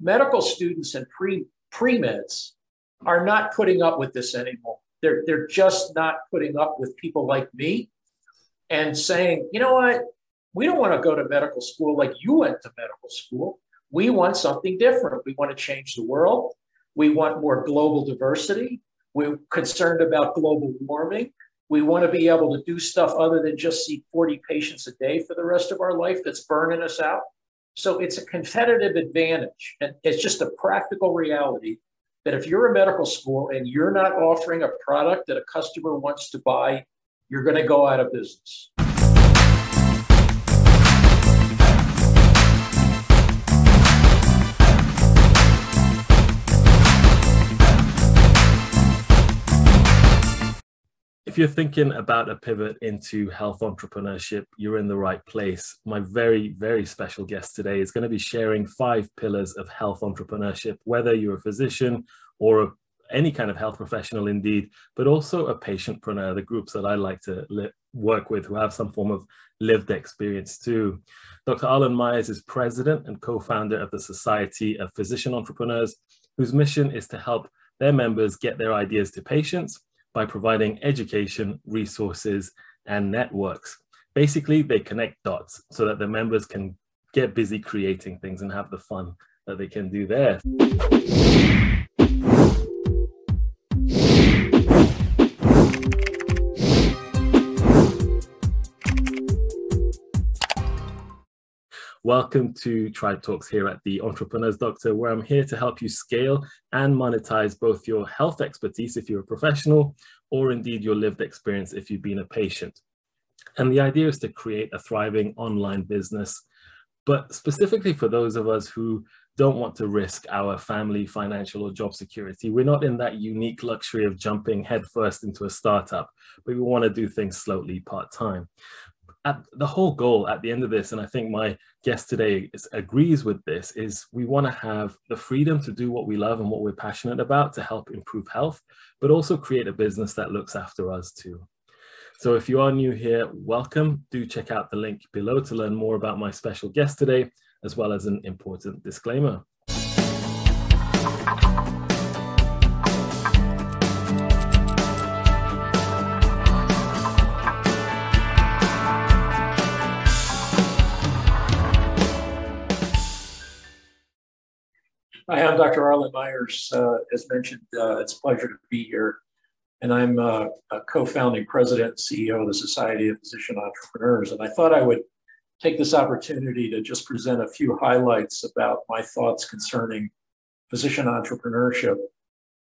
medical students and pre pre-meds are not putting up with this anymore. They're, they're just not putting up with people like me and saying, you know what, we don't want to go to medical school like you went to medical school. We want something different. We want to change the world. We want more global diversity. We're concerned about global warming. We want to be able to do stuff other than just see 40 patients a day for the rest of our life that's burning us out. So it's a competitive advantage. And it's just a practical reality that if you're a medical school and you're not offering a product that a customer wants to buy, you're going to go out of business. If you're thinking about a pivot into health entrepreneurship, you're in the right place. My very, very special guest today is going to be sharing five pillars of health entrepreneurship, whether you're a physician or a, any kind of health professional indeed, but also a patientpreneur, the groups that I like to li- work with who have some form of lived experience too. Dr. Arlen Meyers is president and co-founder of the Society of Physician Entrepreneurs, whose mission is to help their members get their ideas to patients by providing education, resources, and networks. Basically, they connect dots so that the members can get busy creating things and have the fun that they can do there. Welcome to Tribe Talks here at the Entrepreneurs Doctor, where I'm here to help you scale and monetize both your health expertise if you're a professional, or indeed your lived experience if you've been a patient. And the idea is to create a thriving online business, but specifically for those of us who don't want to risk our family, financial, or job security. We're not in that unique luxury of jumping headfirst into a startup, but we want to do things slowly part time at the whole goal at the end of this, and I think my guest today is, agrees with this, is we want to have the freedom to do what we love and what we're passionate about to help improve health, but also create a business that looks after us too. So if you are new here, welcome. Do check out the link below to learn more about my special guest today, as well as an important disclaimer. Hi, I'm Dr. Arlen Meyers. Uh, as mentioned, uh, it's a pleasure to be here. And I'm uh, a co-founding president and CEO of the Society of Physician Entrepreneurs. And I thought I would take this opportunity to just present a few highlights about my thoughts concerning physician entrepreneurship.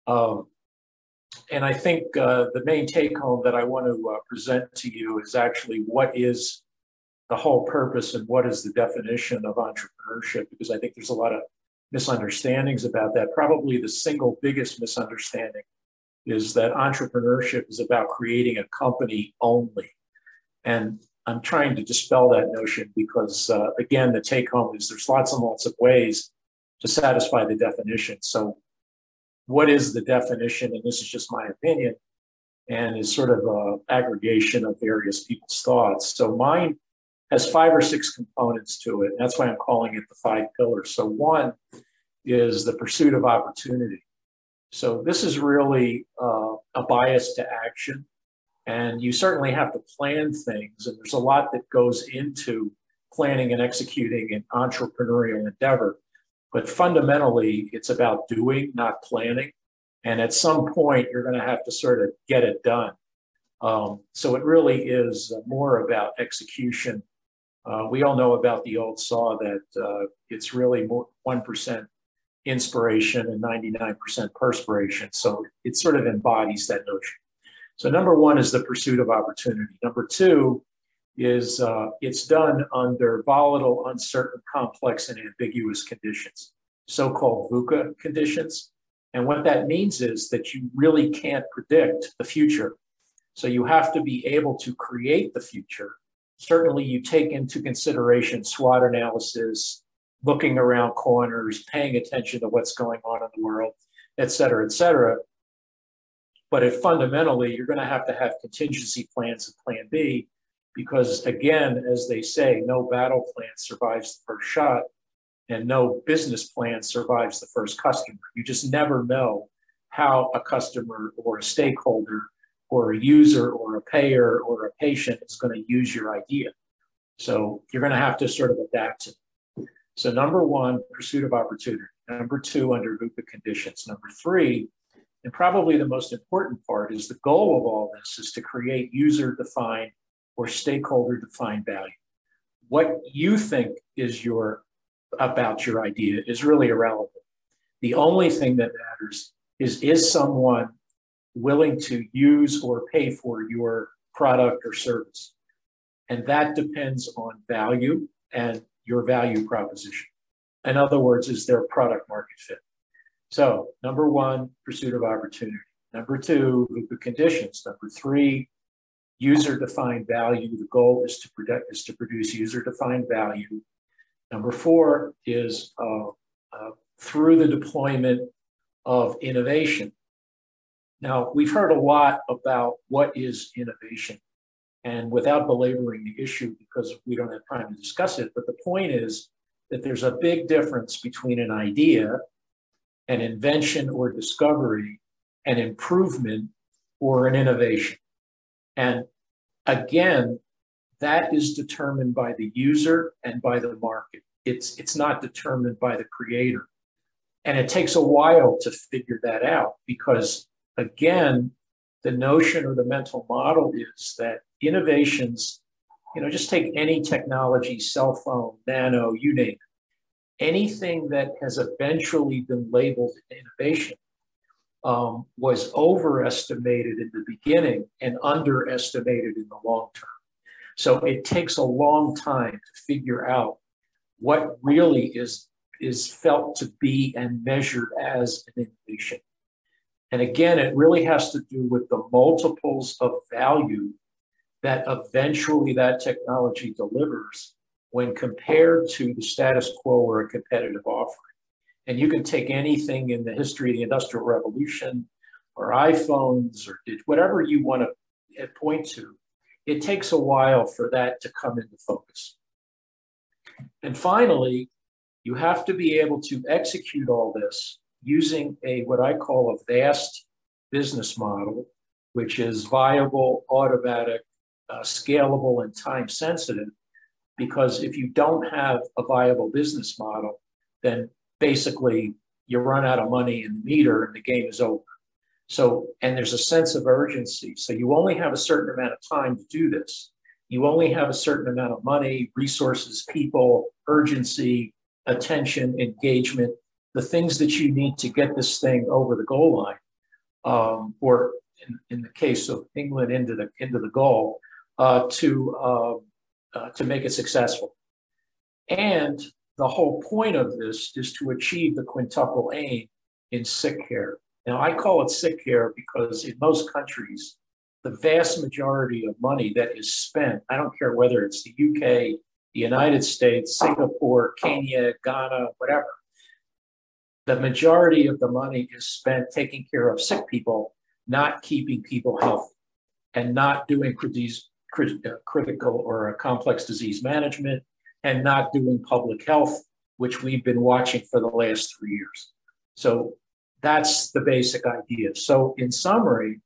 Um, and I think uh, the main take home that I want to uh, present to you is actually what is the whole purpose and what is the definition of entrepreneurship, because I think there's a lot of misunderstandings about that. Probably the single biggest misunderstanding is that entrepreneurship is about creating a company only. And I'm trying to dispel that notion because, uh, again, the take home is there's lots and lots of ways to satisfy the definition. So, what is the definition? And this is just my opinion and is sort of an aggregation of various people's thoughts. So, mine has five or six components to it. That's why I'm calling it the five pillars. So, one is the pursuit of opportunity. So, this is really uh, a bias to action. And you certainly have to plan things. And there's a lot that goes into planning and executing an entrepreneurial endeavor. But fundamentally, it's about doing, not planning. And at some point, you're going to have to sort of get it done. Um, so it really is more about execution uh, we all know about the old saw that uh, it's really more 1% inspiration and 99% perspiration. So it sort of embodies that notion. So number one is the pursuit of opportunity. Number two is uh, it's done under volatile, uncertain, complex, and ambiguous conditions, so-called VUCA conditions. And what that means is that you really can't predict the future. So you have to be able to create the future certainly you take into consideration SWOT analysis, looking around corners, paying attention to what's going on in the world, et cetera, et cetera. But if fundamentally, you're going to have to have contingency plans and plan B, because again, as they say, no battle plan survives the first shot. and no business plan survives the first customer. You just never know how a customer or a stakeholder or a user or a payer or a patient is going to use your idea. So you're going to have to sort of adapt to it. So number one, pursuit of opportunity. Number two, under VUCA conditions. Number three, and probably the most important part is the goal of all this is to create user-defined or stakeholder-defined value. What you think is your about your idea is really irrelevant. The only thing that matters is is someone willing to use or pay for your product or service? And that depends on value and your value proposition. In other words, is there product market fit? So, number one, pursuit of opportunity. Number two, the conditions. Number three, user defined value. The goal is to, produce, is to produce user defined value. Number four is uh, uh, through the deployment of innovation. Now, we've heard a lot about what is innovation. And without belaboring the issue, because we don't have time to discuss it, but the point is that there's a big difference between an idea, an invention or discovery, an improvement, or an innovation. And again, that is determined by the user and by the market. It's, it's not determined by the creator. And it takes a while to figure that out because, again, the notion or the mental model is that innovations, you know, just take any technology, cell phone, nano, you name it, anything that has eventually been labeled innovation um, was overestimated in the beginning and underestimated in the long term. So it takes a long time to figure out what really is, is felt to be and measured as an innovation. And again, it really has to do with the multiples of value that eventually that technology delivers when compared to the status quo or a competitive offering. And you can take anything in the history of the Industrial Revolution or iPhones or whatever you want to eh, point to. It takes a while for that to come into focus. And finally, you have to be able to execute all this using a what I call a vast business model, which is viable, automatic, uh, scalable, and time sensitive. Because if you don't have a viable business model, then basically you run out of money in the meter and the game is over. So, and there's a sense of urgency. So you only have a certain amount of time to do this. You only have a certain amount of money, resources, people, urgency, attention, engagement, the things that you need to get this thing over the goal line, um, or in, in, the case of England into the into the goal, uh, to uh, uh, to make it successful. And the whole point of this is to achieve the quintuple aim in sick care. Now, I call it sick care because in most countries, the vast majority of money that is spent, I don't care whether it's the UK, the United States, Singapore, Kenya, Ghana, whatever, the majority of the money is spent taking care of sick people, not keeping people healthy, and not doing uh, critical or complex disease management, and not doing public health, which we've been watching for the last three years. So that's the basic idea. So, in summary,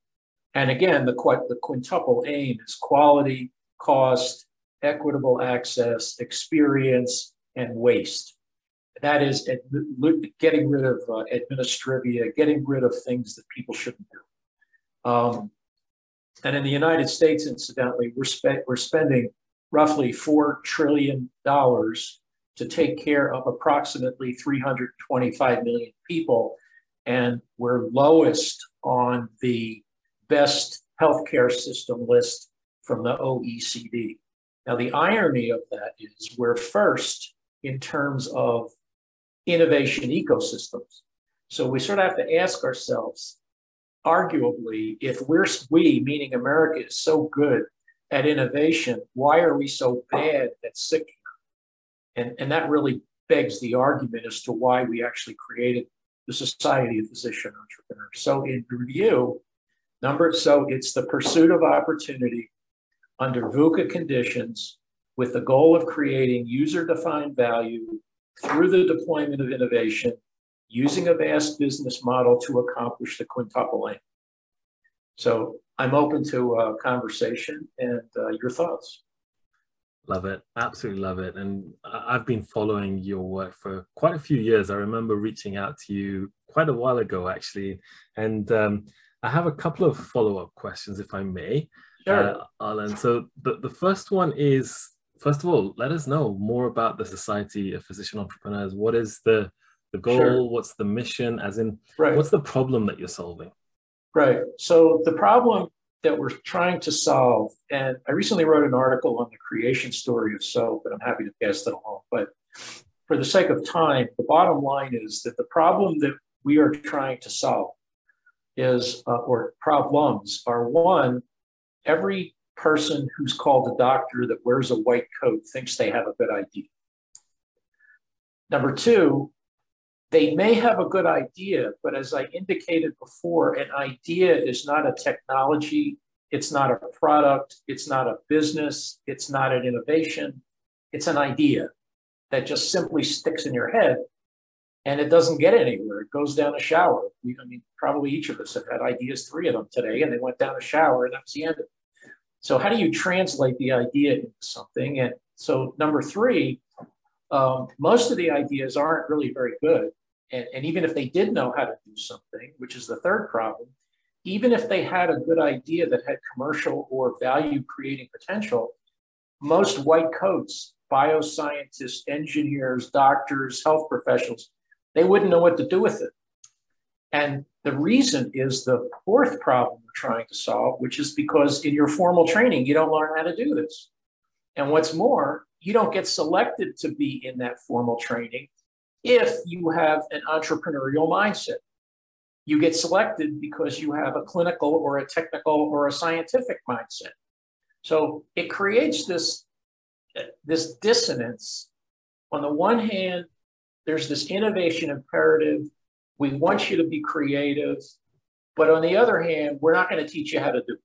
and again, the, the quintuple aim is quality, cost, equitable access, experience, and waste that is getting rid of uh, administrivia, getting rid of things that people shouldn't do. Um, and in the United States, incidentally, we're, spe- we're spending roughly $4 trillion to take care of approximately 325 million people. And we're lowest on the best healthcare system list from the OECD. Now, the irony of that is we're first in terms of innovation ecosystems. So we sort of have to ask ourselves, arguably, if we're we, meaning America, is so good at innovation, why are we so bad at sick care? And, and that really begs the argument as to why we actually created the Society of Physician Entrepreneurs. So in review, number so it's the pursuit of opportunity under VUCA conditions with the goal of creating user-defined value through the deployment of innovation using a vast business model to accomplish the quintuple aim. So I'm open to a conversation and uh, your thoughts. Love it. Absolutely love it. And I've been following your work for quite a few years. I remember reaching out to you quite a while ago, actually. And um, I have a couple of follow up questions, if I may. Sure. Uh, Alan. So the, the first one is first of all, let us know more about the Society of Physician Entrepreneurs. What is the, the goal? Sure. What's the mission? As in, right. what's the problem that you're solving? Right. So the problem that we're trying to solve, and I recently wrote an article on the creation story of SoPE, and I'm happy to pass that along. But for the sake of time, the bottom line is that the problem that we are trying to solve is, uh, or problems are one, every person who's called a doctor that wears a white coat thinks they have a good idea. Number two, they may have a good idea, but as I indicated before, an idea is not a technology, it's not a product, it's not a business, it's not an innovation, it's an idea that just simply sticks in your head and it doesn't get anywhere. It goes down a shower. We, I mean, probably each of us have had ideas, three of them today, and they went down a shower, and that was the end of it. So, how do you translate the idea into something? And so, number three, um, most of the ideas aren't really very good. And, and even if they did know how to do something, which is the third problem, even if they had a good idea that had commercial or value creating potential, most white coats, bioscientists, engineers, doctors, health professionals, they wouldn't know what to do with it. And the reason is the fourth problem we're trying to solve, which is because in your formal training, you don't learn how to do this. And what's more, you don't get selected to be in that formal training if you have an entrepreneurial mindset. You get selected because you have a clinical or a technical or a scientific mindset. So it creates this, this dissonance. On the one hand, there's this innovation imperative. We want you to be creative. But on the other hand, we're not going to teach you how to do it.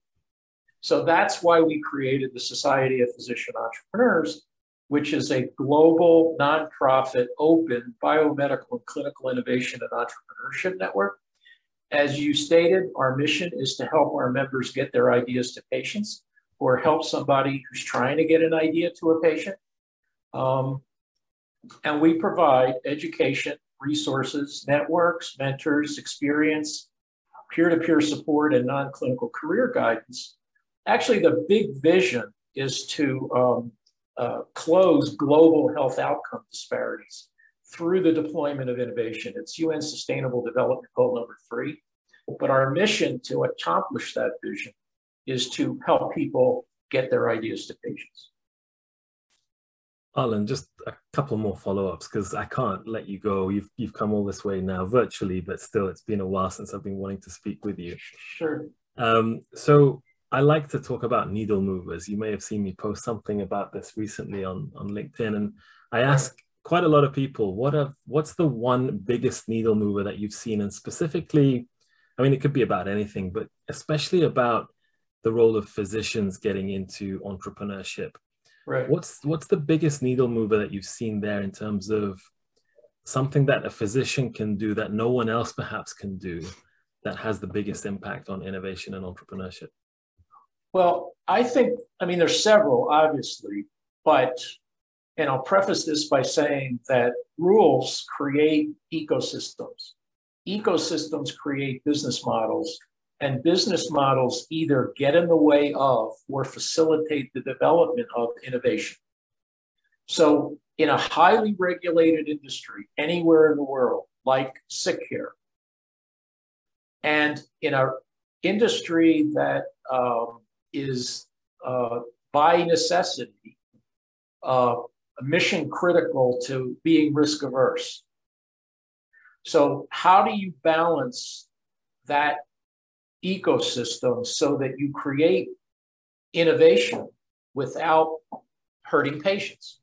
So that's why we created the Society of Physician Entrepreneurs which is a global nonprofit open biomedical and clinical innovation and entrepreneurship network. As you stated, our mission is to help our members get their ideas to patients or help somebody who's trying to get an idea to a patient. Um, and we provide education, resources, networks, mentors, experience, peer-to-peer support, and non-clinical career guidance. Actually, the big vision is to um, uh, close global health outcome disparities through the deployment of innovation. It's UN Sustainable Development Goal number three. But our mission to accomplish that vision is to help people get their ideas to patients. Alan, just a couple more follow-ups because I can't let you go. You've you've come all this way now virtually, but still, it's been a while since I've been wanting to speak with you. Sure. Um, so I like to talk about needle movers. You may have seen me post something about this recently on, on LinkedIn. And I ask quite a lot of people, what have, what's the one biggest needle mover that you've seen? And specifically, I mean, it could be about anything, but especially about the role of physicians getting into entrepreneurship. Right. What's what's the biggest needle mover that you've seen there in terms of something that a physician can do that no one else perhaps can do that has the biggest impact on innovation and entrepreneurship? Well, I think, I mean, there's several, obviously, but, and I'll preface this by saying that rules create ecosystems. Ecosystems create business models, and business models either get in the way of or facilitate the development of innovation. So, in a highly regulated industry anywhere in the world, like sick care, and in an industry that um, is uh, by necessity uh, mission critical to being risk averse. So, how do you balance that ecosystem so that you create innovation without hurting patients?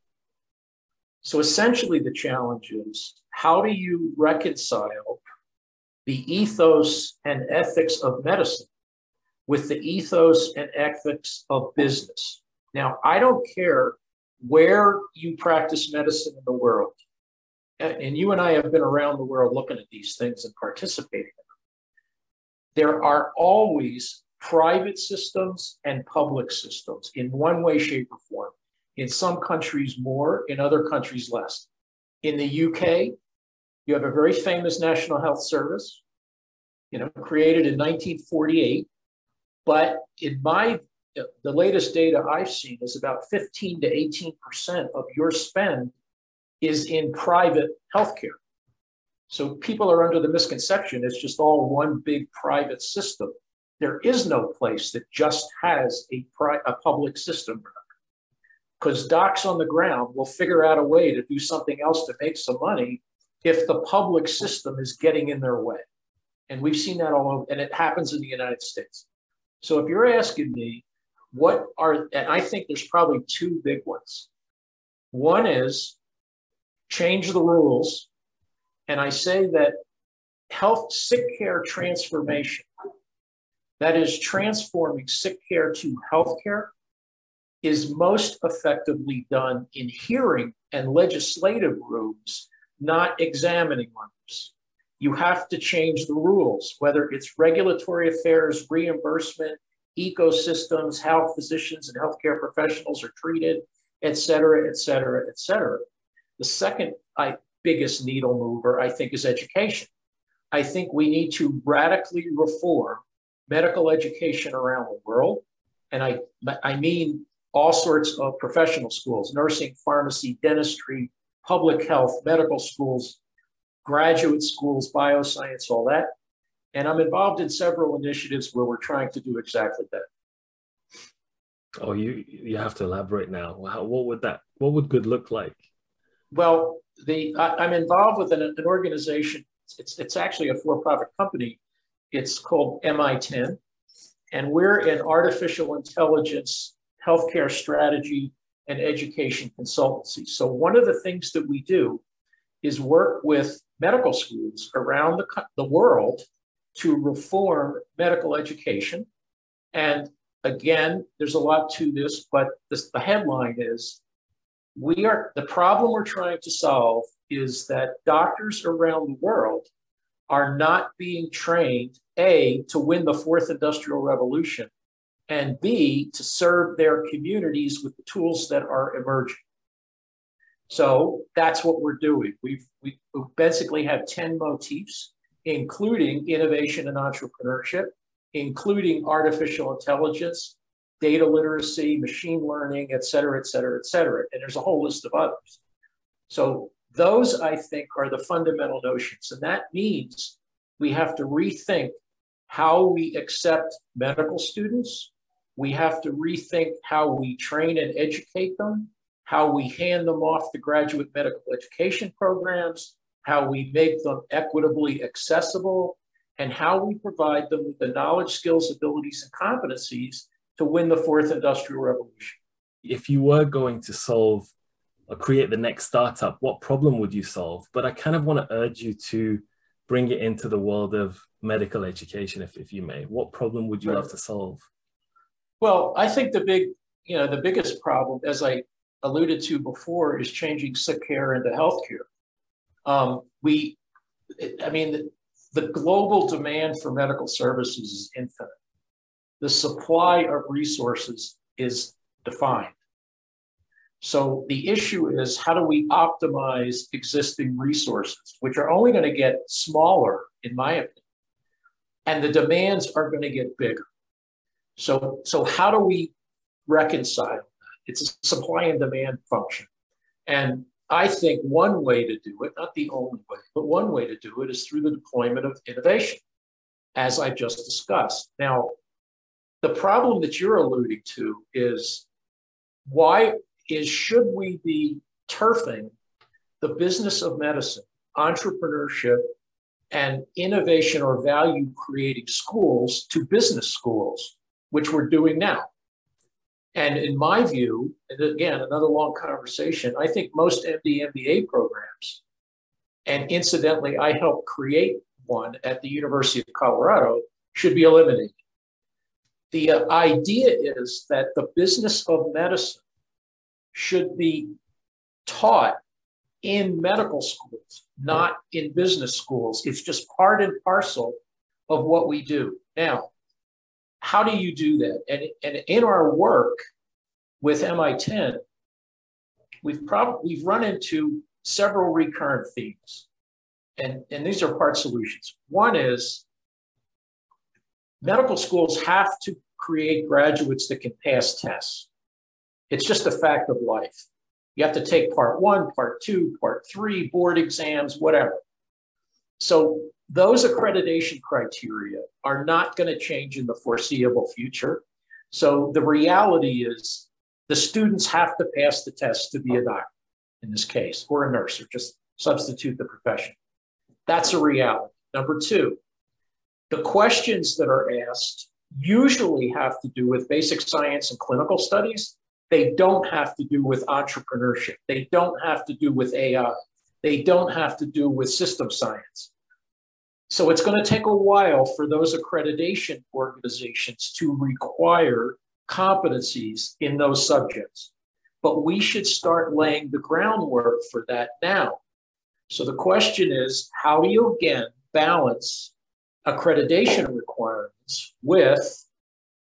So, essentially, the challenge is how do you reconcile the ethos and ethics of medicine with the ethos and ethics of business. Now, I don't care where you practice medicine in the world. and you and I have been around the world looking at these things and participating. There are always private systems and public systems in one way, shape, or form. In some countries more, in other countries less. In the UK, you have a very famous National Health Service, you know, created in 1948. But in my the latest data I've seen is about 15 to 18 percent of your spend is in private healthcare. So people are under the misconception it's just all one big private system. There is no place that just has a, pri- a public system because docs on the ground will figure out a way to do something else to make some money if the public system is getting in their way. And we've seen that all over, and it happens in the United States. So if you're asking me, what are, and I think there's probably two big ones. One is change the rules. And I say that health sick care transformation, that is transforming sick care to healthcare, is most effectively done in hearing and legislative rooms, not examining rooms. You have to change the rules, whether it's regulatory affairs, reimbursement, ecosystems, how physicians and healthcare professionals are treated, et cetera, et cetera, et cetera. The second I, biggest needle mover, I think, is education. I think we need to radically reform medical education around the world. And I, I mean all sorts of professional schools, nursing, pharmacy, dentistry, public health, medical schools, graduate schools, bioscience, all that. And I'm involved in several initiatives where we're trying to do exactly that. Oh, you you have to elaborate now. How, what would that what would good look like? Well, the I, am involved with an, an organization. It's it's actually a for-profit company. It's called MI10, and we're an artificial intelligence healthcare strategy and education consultancy. So one of the things that we do is work with medical schools around the, the world to reform medical education. And again, there's a lot to this, but this, the headline is we are the problem we're trying to solve is that doctors around the world are not being trained a to win the fourth industrial revolution and b to serve their communities with the tools that are emerging. So that's what we're doing. We've we basically have 10 motifs including innovation and entrepreneurship including artificial intelligence data literacy, machine learning, et cetera, et cetera, et cetera. And there's a whole list of others. So those, I think, are the fundamental notions. And that means we have to rethink how we accept medical students. We have to rethink how we train and educate them, how we hand them off to graduate medical education programs, how we make them equitably accessible, and how we provide them with the knowledge, skills, abilities, and competencies to win the fourth industrial revolution. If you were going to solve or create the next startup, what problem would you solve? But I kind of want to urge you to bring it into the world of medical education, if, if you may. What problem would you right. love to solve? Well, I think the big, you know, the biggest problem, as I alluded to before, is changing sick care into healthcare. Um, we, I mean, the, the global demand for medical services is infinite the supply of resources is defined. So the issue is how do we optimize existing resources, which are only going to get smaller, in my opinion, and the demands are going to get bigger. So, so how do we reconcile that? It's a supply and demand function. And I think one way to do it, not the only way, but one way to do it is through the deployment of innovation, as I just discussed. Now, the problem that you're alluding to is why is should we be turfing the business of medicine, entrepreneurship, and innovation or value creating schools to business schools, which we're doing now. And in my view, and again, another long conversation, I think most MD MBA programs, and incidentally, I helped create one at the University of Colorado, should be eliminated. The idea is that the business of medicine should be taught in medical schools, not in business schools. It's just part and parcel of what we do. Now, how do you do that? And, and in our work with MI10, we've probably we've run into several recurrent themes. And, and these are part solutions. One is medical schools have to create graduates that can pass tests. It's just a fact of life. You have to take part one, part two, part three, board exams, whatever. So those accreditation criteria are not going to change in the foreseeable future. So the reality is the students have to pass the test to be a doctor in this case, or a nurse, or just substitute the profession. That's a reality. Number two, the questions that are asked usually have to do with basic science and clinical studies. They don't have to do with entrepreneurship. They don't have to do with AI. They don't have to do with system science. So it's going to take a while for those accreditation organizations to require competencies in those subjects. But we should start laying the groundwork for that now. So the question is how do you again balance accreditation requirements with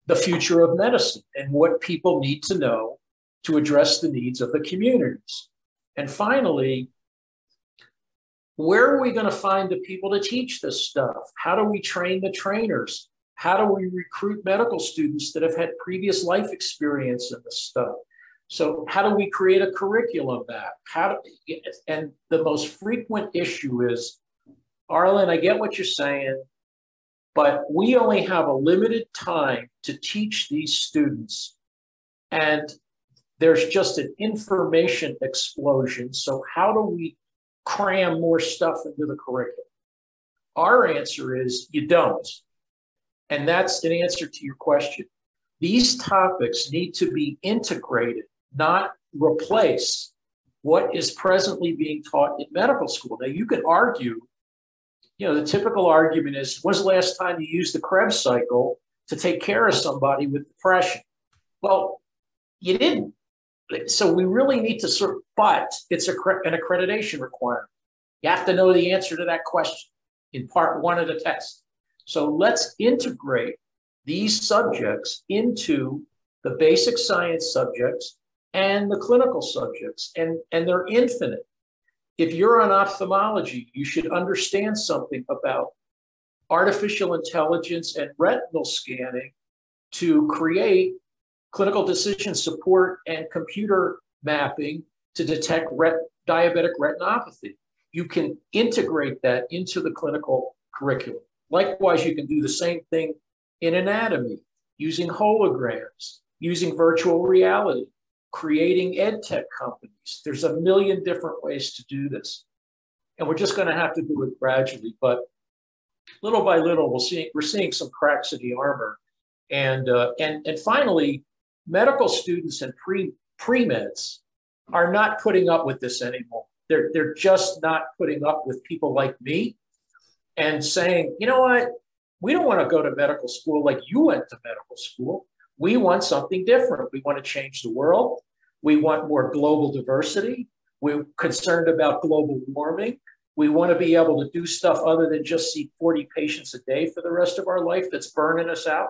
the future of medicine and what people need to know to address the needs of the communities? And finally, where are we going to find the people to teach this stuff? How do we train the trainers? How do we recruit medical students that have had previous life experience in this stuff? So how do we create a curriculum back? How do, and the most frequent issue is, Arlen, I get what you're saying, but we only have a limited time to teach these students. And there's just an information explosion. So how do we cram more stuff into the curriculum? Our answer is you don't. And that's an answer to your question. These topics need to be integrated, not replace what is presently being taught in medical school. Now, you can argue you know, the typical argument is, when's the last time you used the Krebs cycle to take care of somebody with depression? Well, you didn't. So we really need to sort but it's a, an accreditation requirement. You have to know the answer to that question in part one of the test. So let's integrate these subjects into the basic science subjects and the clinical subjects, and, and they're infinite if you're on ophthalmology, you should understand something about artificial intelligence and retinal scanning to create clinical decision support and computer mapping to detect ret- diabetic retinopathy. You can integrate that into the clinical curriculum. Likewise, you can do the same thing in anatomy using holograms, using virtual reality creating ed tech companies. There's a million different ways to do this. And we're just going to have to do it gradually. But little by little, we'll see, we're seeing some cracks in the armor. And, uh, and, and finally, medical students and pre, pre-meds are not putting up with this anymore. They're, they're just not putting up with people like me and saying, you know what, we don't want to go to medical school like you went to medical school. We want something different. We want to change the world. We want more global diversity. We're concerned about global warming. We want to be able to do stuff other than just see 40 patients a day for the rest of our life that's burning us out.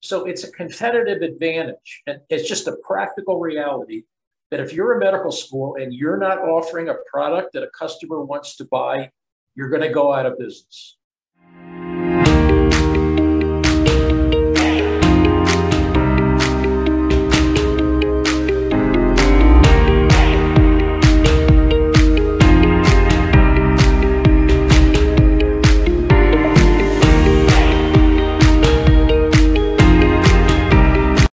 So it's a competitive advantage. And it's just a practical reality that if you're a medical school and you're not offering a product that a customer wants to buy, you're going to go out of business.